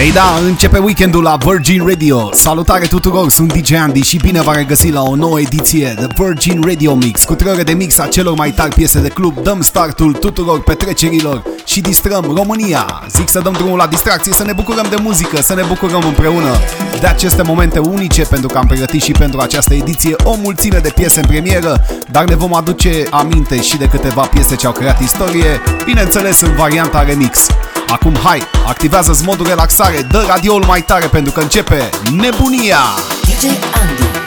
Ei da, începe weekendul la Virgin Radio. Salutare tuturor, sunt DJ Andy și bine v-am regăsit la o nouă ediție de Virgin Radio Mix. Cu trei ore de mix a celor mai tari piese de club, dăm startul tuturor petrecerilor și distrăm România. Zic să dăm drumul la distracție, să ne bucurăm de muzică, să ne bucurăm împreună de aceste momente unice, pentru că am pregătit și pentru această ediție o mulțime de piese în premieră, dar ne vom aduce aminte și de câteva piese ce au creat istorie, bineînțeles în varianta remix. Acum hai, activează-ți modul relaxare, dă radioul mai tare pentru că începe nebunia! DJ Andy.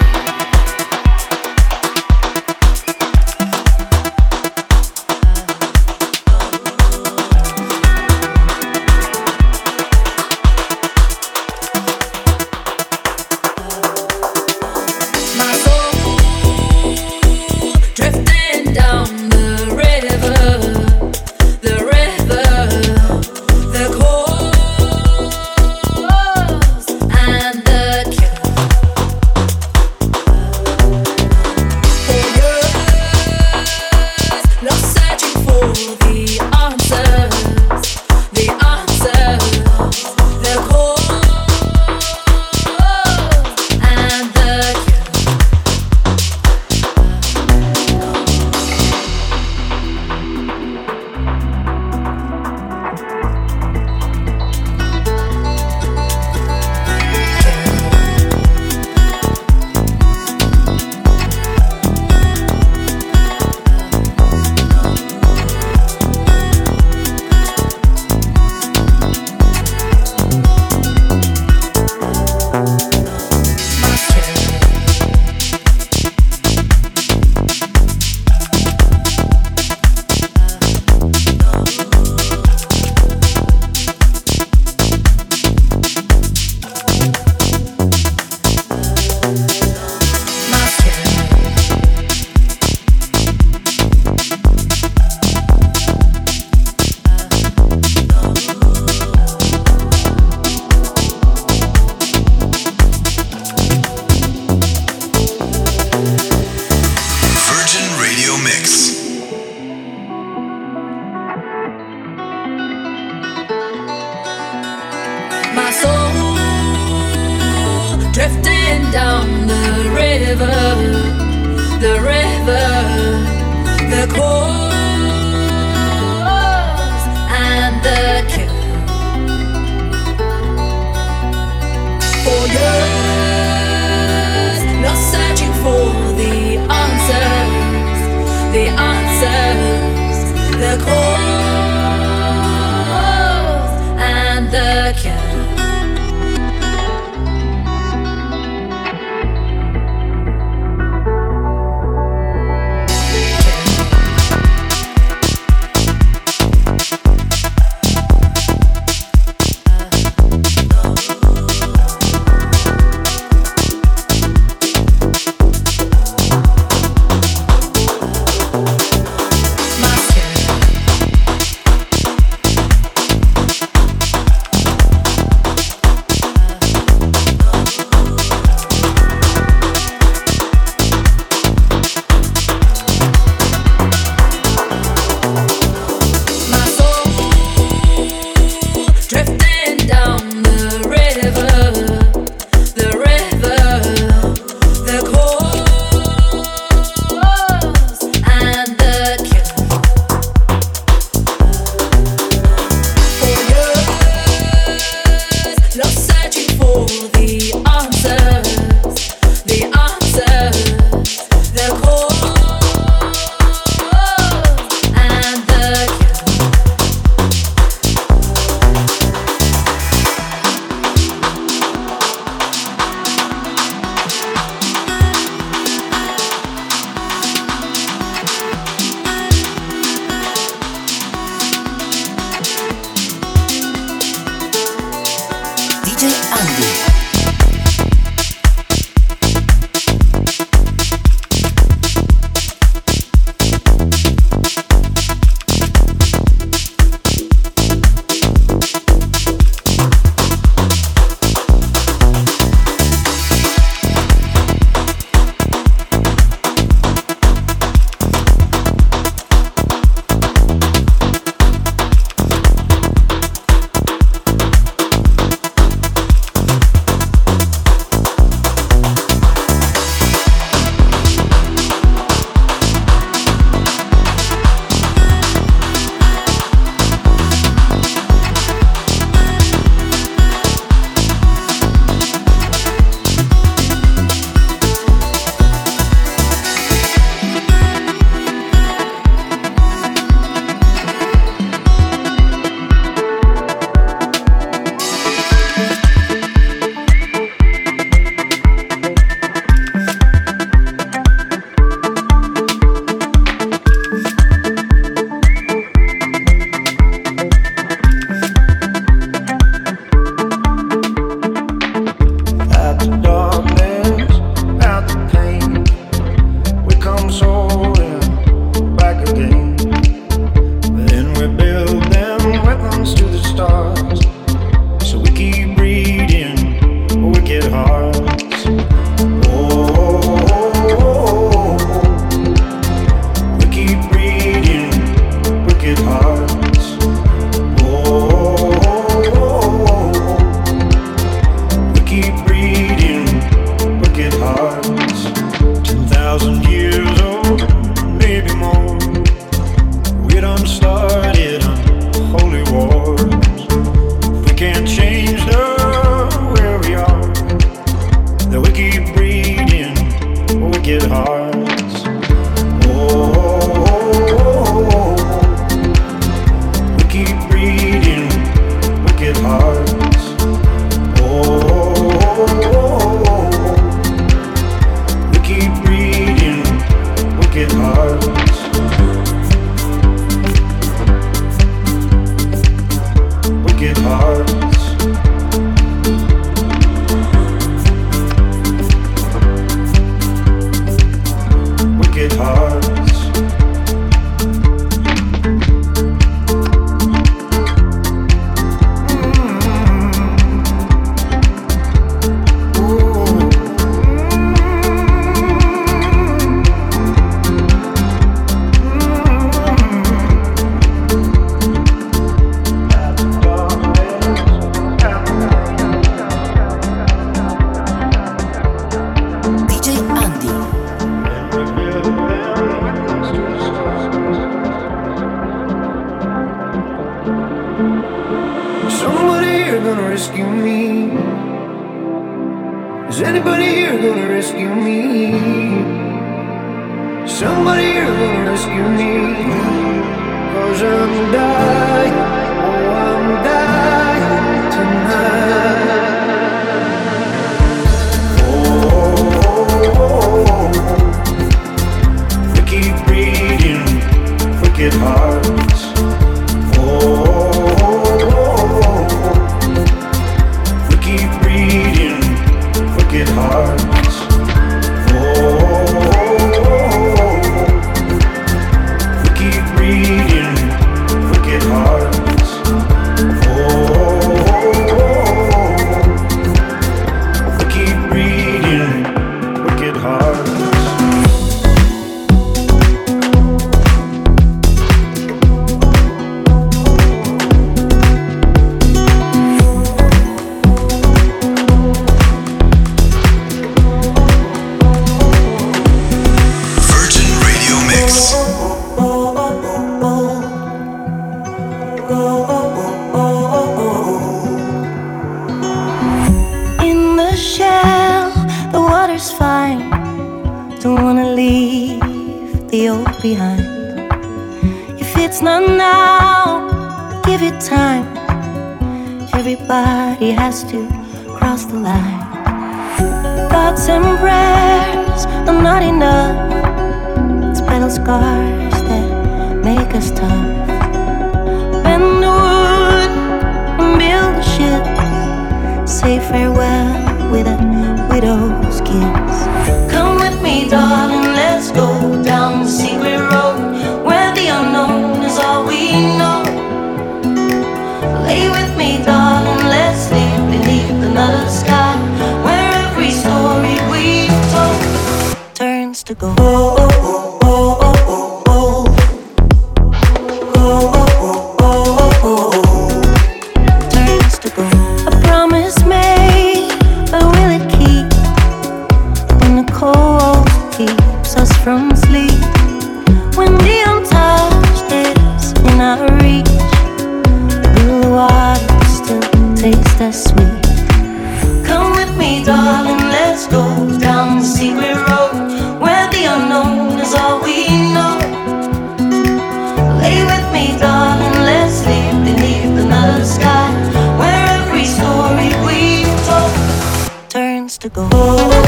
Lay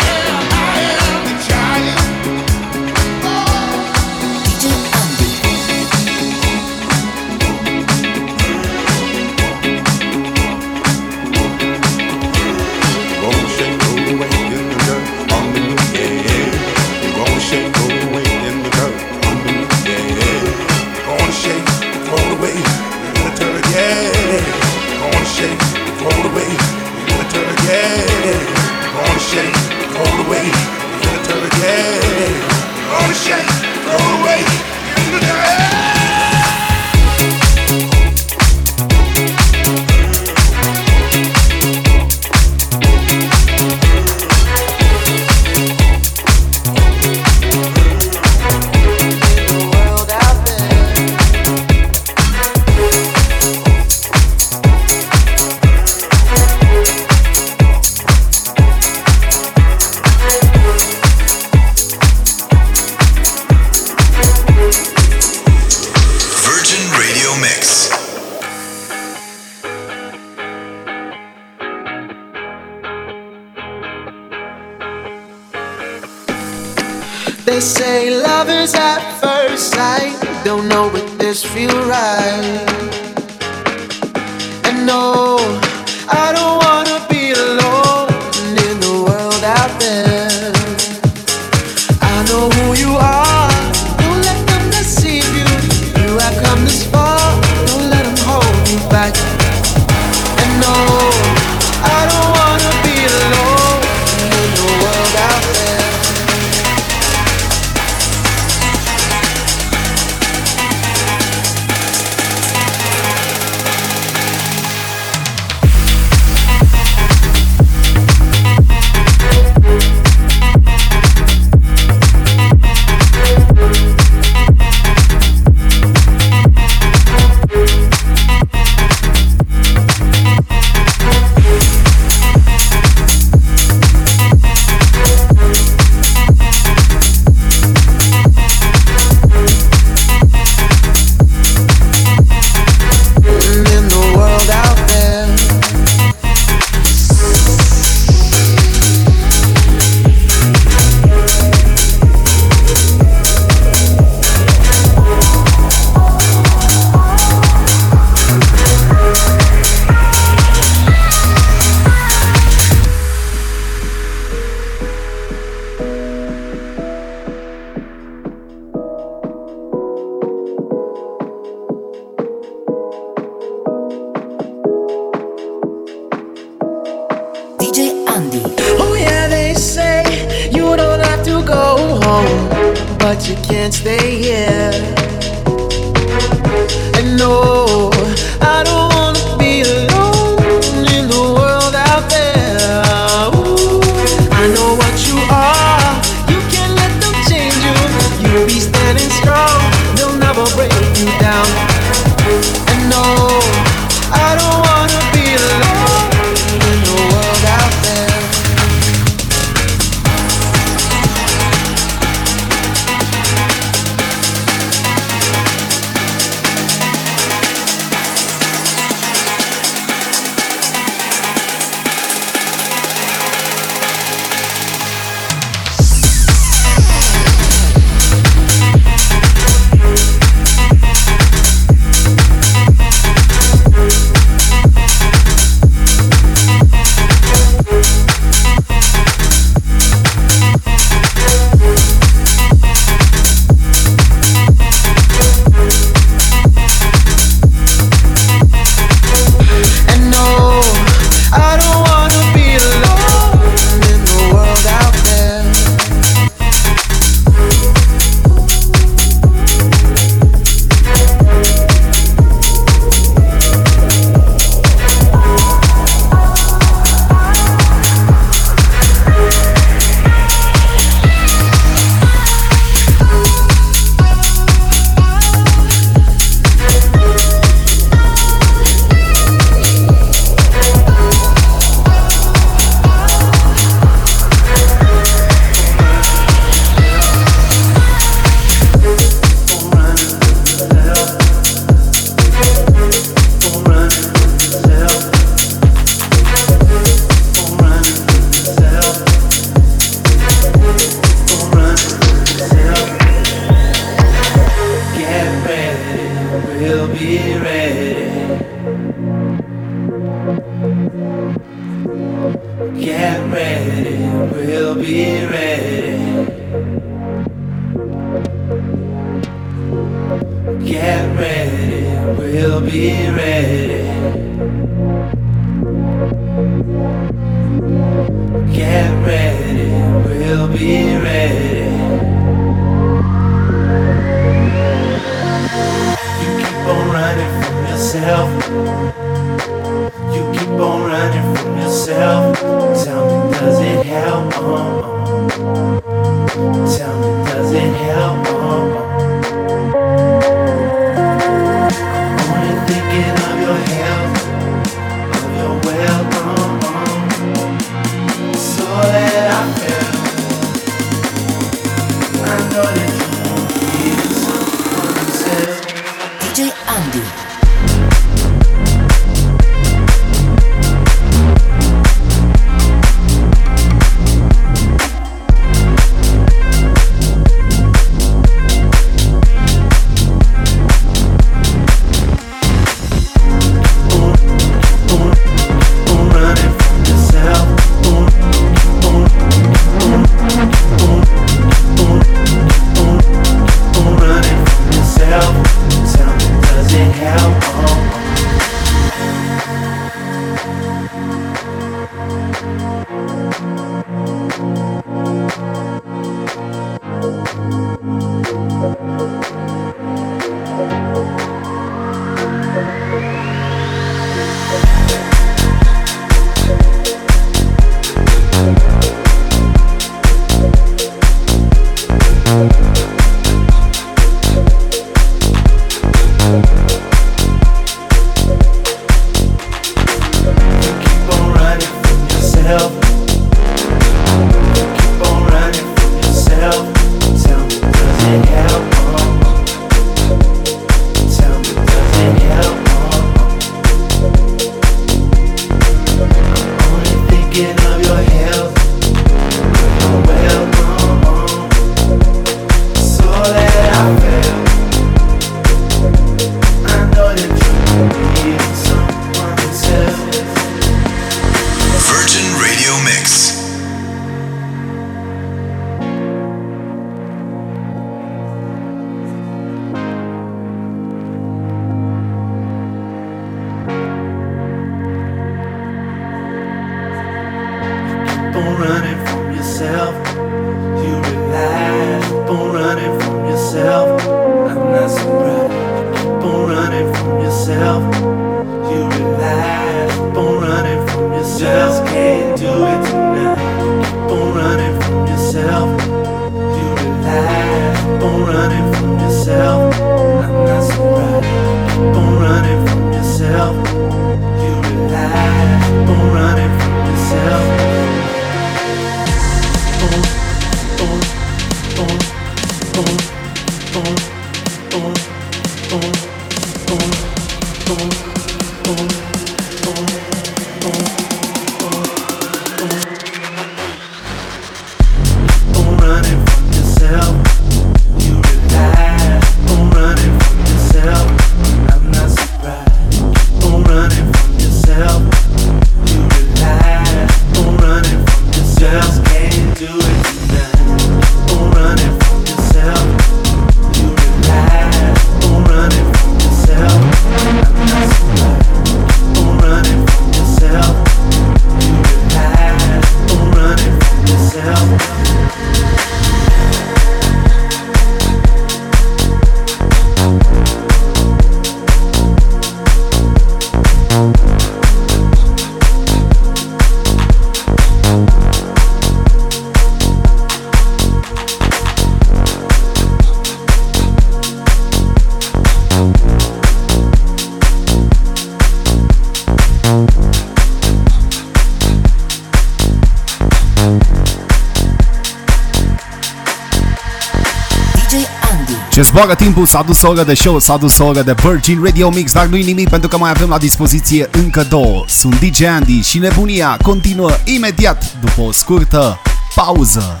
Ce zboară timpul, s-a dus o oră de show, s-a dus o oră de Virgin Radio Mix, dar nu-i nimic pentru că mai avem la dispoziție încă două. Sunt DJ Andy și nebunia continuă imediat după o scurtă pauză.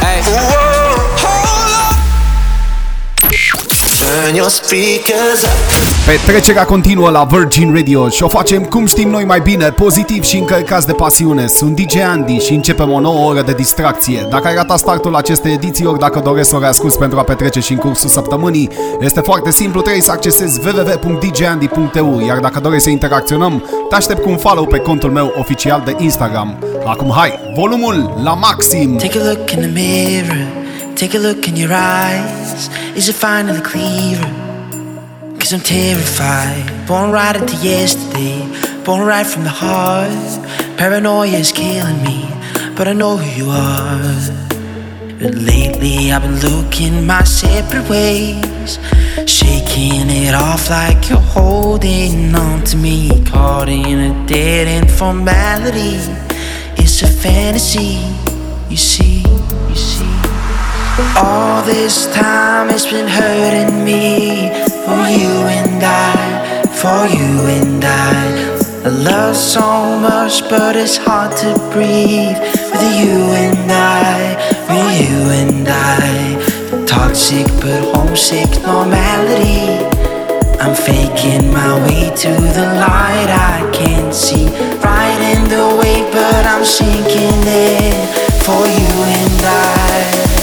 Hey. Petrecerea continuă la Virgin Radio și o facem cum știm noi mai bine, pozitiv și încărcați de pasiune. Sunt DJ Andy și începem o nouă oră de distracție. Dacă ai ratat startul acestei ediții, ori dacă doresc să o reasculti pentru a petrece și în cursul săptămânii, este foarte simplu, trebuie să accesezi www.djandy.eu, iar dacă dorești să interacționăm, te aștept cu un follow pe contul meu oficial de Instagram. Acum hai, volumul la maxim! Take a look in the mirror, take a look in your eyes. Is it finally clearer? Cause I'm terrified, born right into yesterday, born right from the heart. Paranoia is killing me, but I know who you are. But lately I've been looking my separate ways, shaking it off like you're holding on to me, caught in a dead end formality. It's a fantasy, you see, you see. All this time it's been hurting me for you and I, for you and I. I love so much, but it's hard to breathe with you and I, with you and I. Toxic but homesick normality. I'm faking my way to the light I can't see. Right in the way, but I'm sinking in for you and I.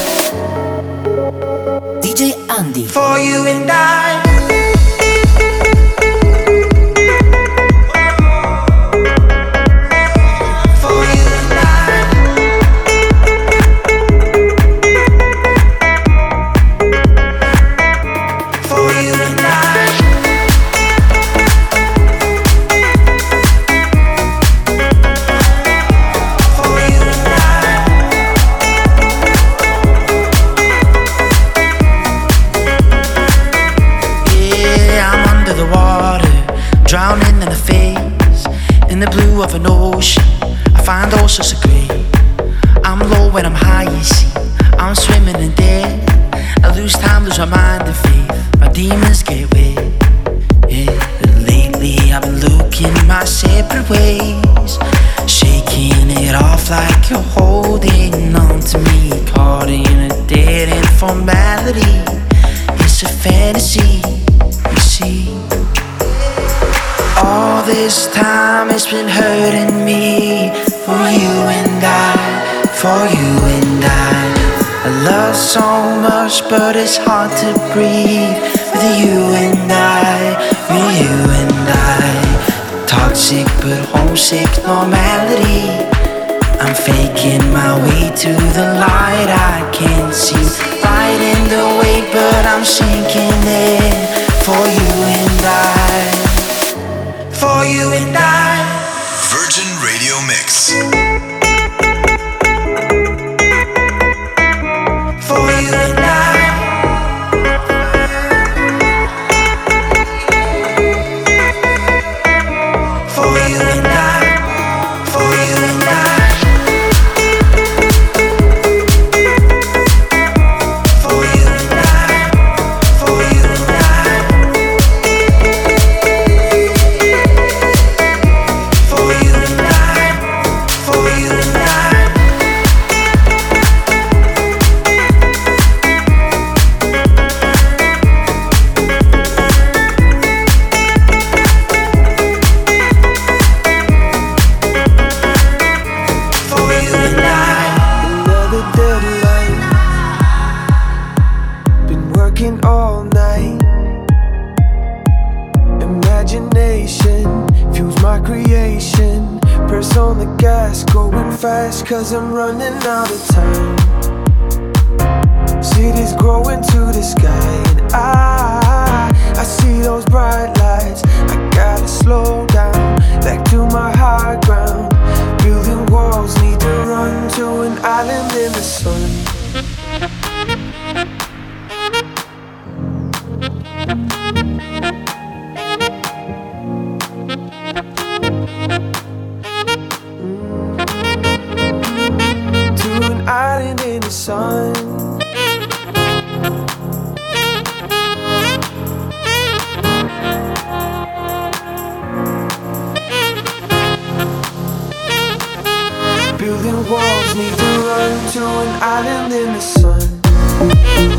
DJ Andi. For you and I. of an ocean. I find all sorts of gray. I'm low when I'm high, you see. I'm swimming in dead. I lose time, lose my mind and faith. My demons get way. Yeah, lately I've been looking my separate ways. Shaking it off like you're holding on to me. Caught in a dead end formality. It's a fantasy, this time it's been hurting me for you and I, for you and I. I love so much, but it's hard to breathe with you and I, with you and I. Toxic but homesick normality. I'm faking my way to the light I can't see. Right in the way, but I'm sinking in for you and I for you and sun. Building walls need to run to an island in the sun.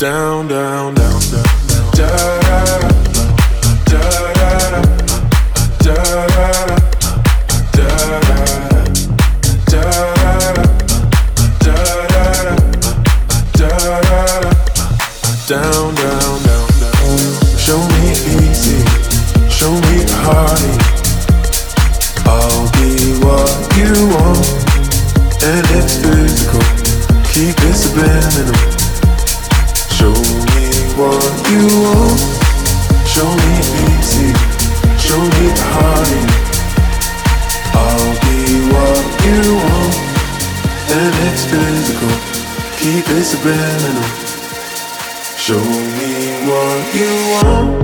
down, down, Show me easy. Show me party. I'll be what you want. And it's physical. Keep it subliminal. Show me what you want.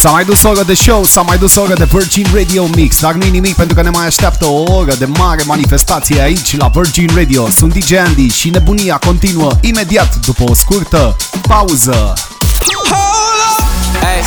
S-a mai dus o oră de show, s-a mai dus o oră de Virgin Radio Mix Dar nu nimic pentru că ne mai așteaptă o oră de mare manifestație aici la Virgin Radio. Sunt DJ Andy și nebunia continuă imediat după o scurtă pauză. Hey.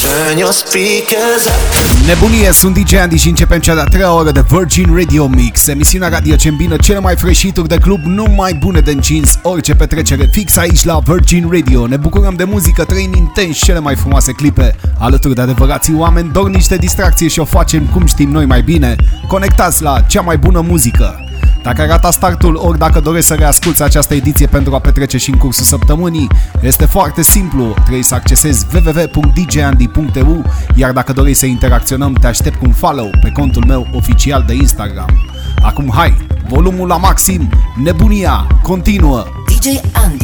Turn your speakers up. Nebunie, sunt DJ Andy și începem cea de-a treia oră de Virgin Radio Mix Emisiunea radio ce îmbină cele mai freșituri de club numai bune de încins. Orice petrecere fix aici la Virgin Radio. Ne bucurăm de muzică, trăim intens cele mai frumoase clipe. Alături de adevărații oameni dornici de distracție și o facem cum știm noi mai bine. Conectați la cea mai bună muzică dacă rata startul, ori dacă dorești să reasculti această ediție pentru a petrece și în cursul săptămânii, este foarte simplu, trebuie să accesezi www.djandy.eu, iar dacă dorești să interacționăm, te aștept cu un follow pe contul meu oficial de Instagram. Acum hai, volumul la maxim, nebunia, continuă! DJ Andy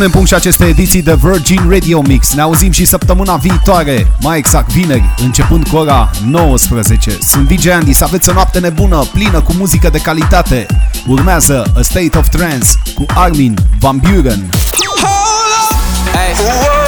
punem punct și aceste ediții de Virgin Radio Mix. Ne auzim și săptămâna viitoare, mai exact vineri, începând cu ora 19. Sunt DJ Andy, să aveți o noapte nebună, plină cu muzică de calitate. Urmează A State of Trance cu Armin Van Buren. Hey.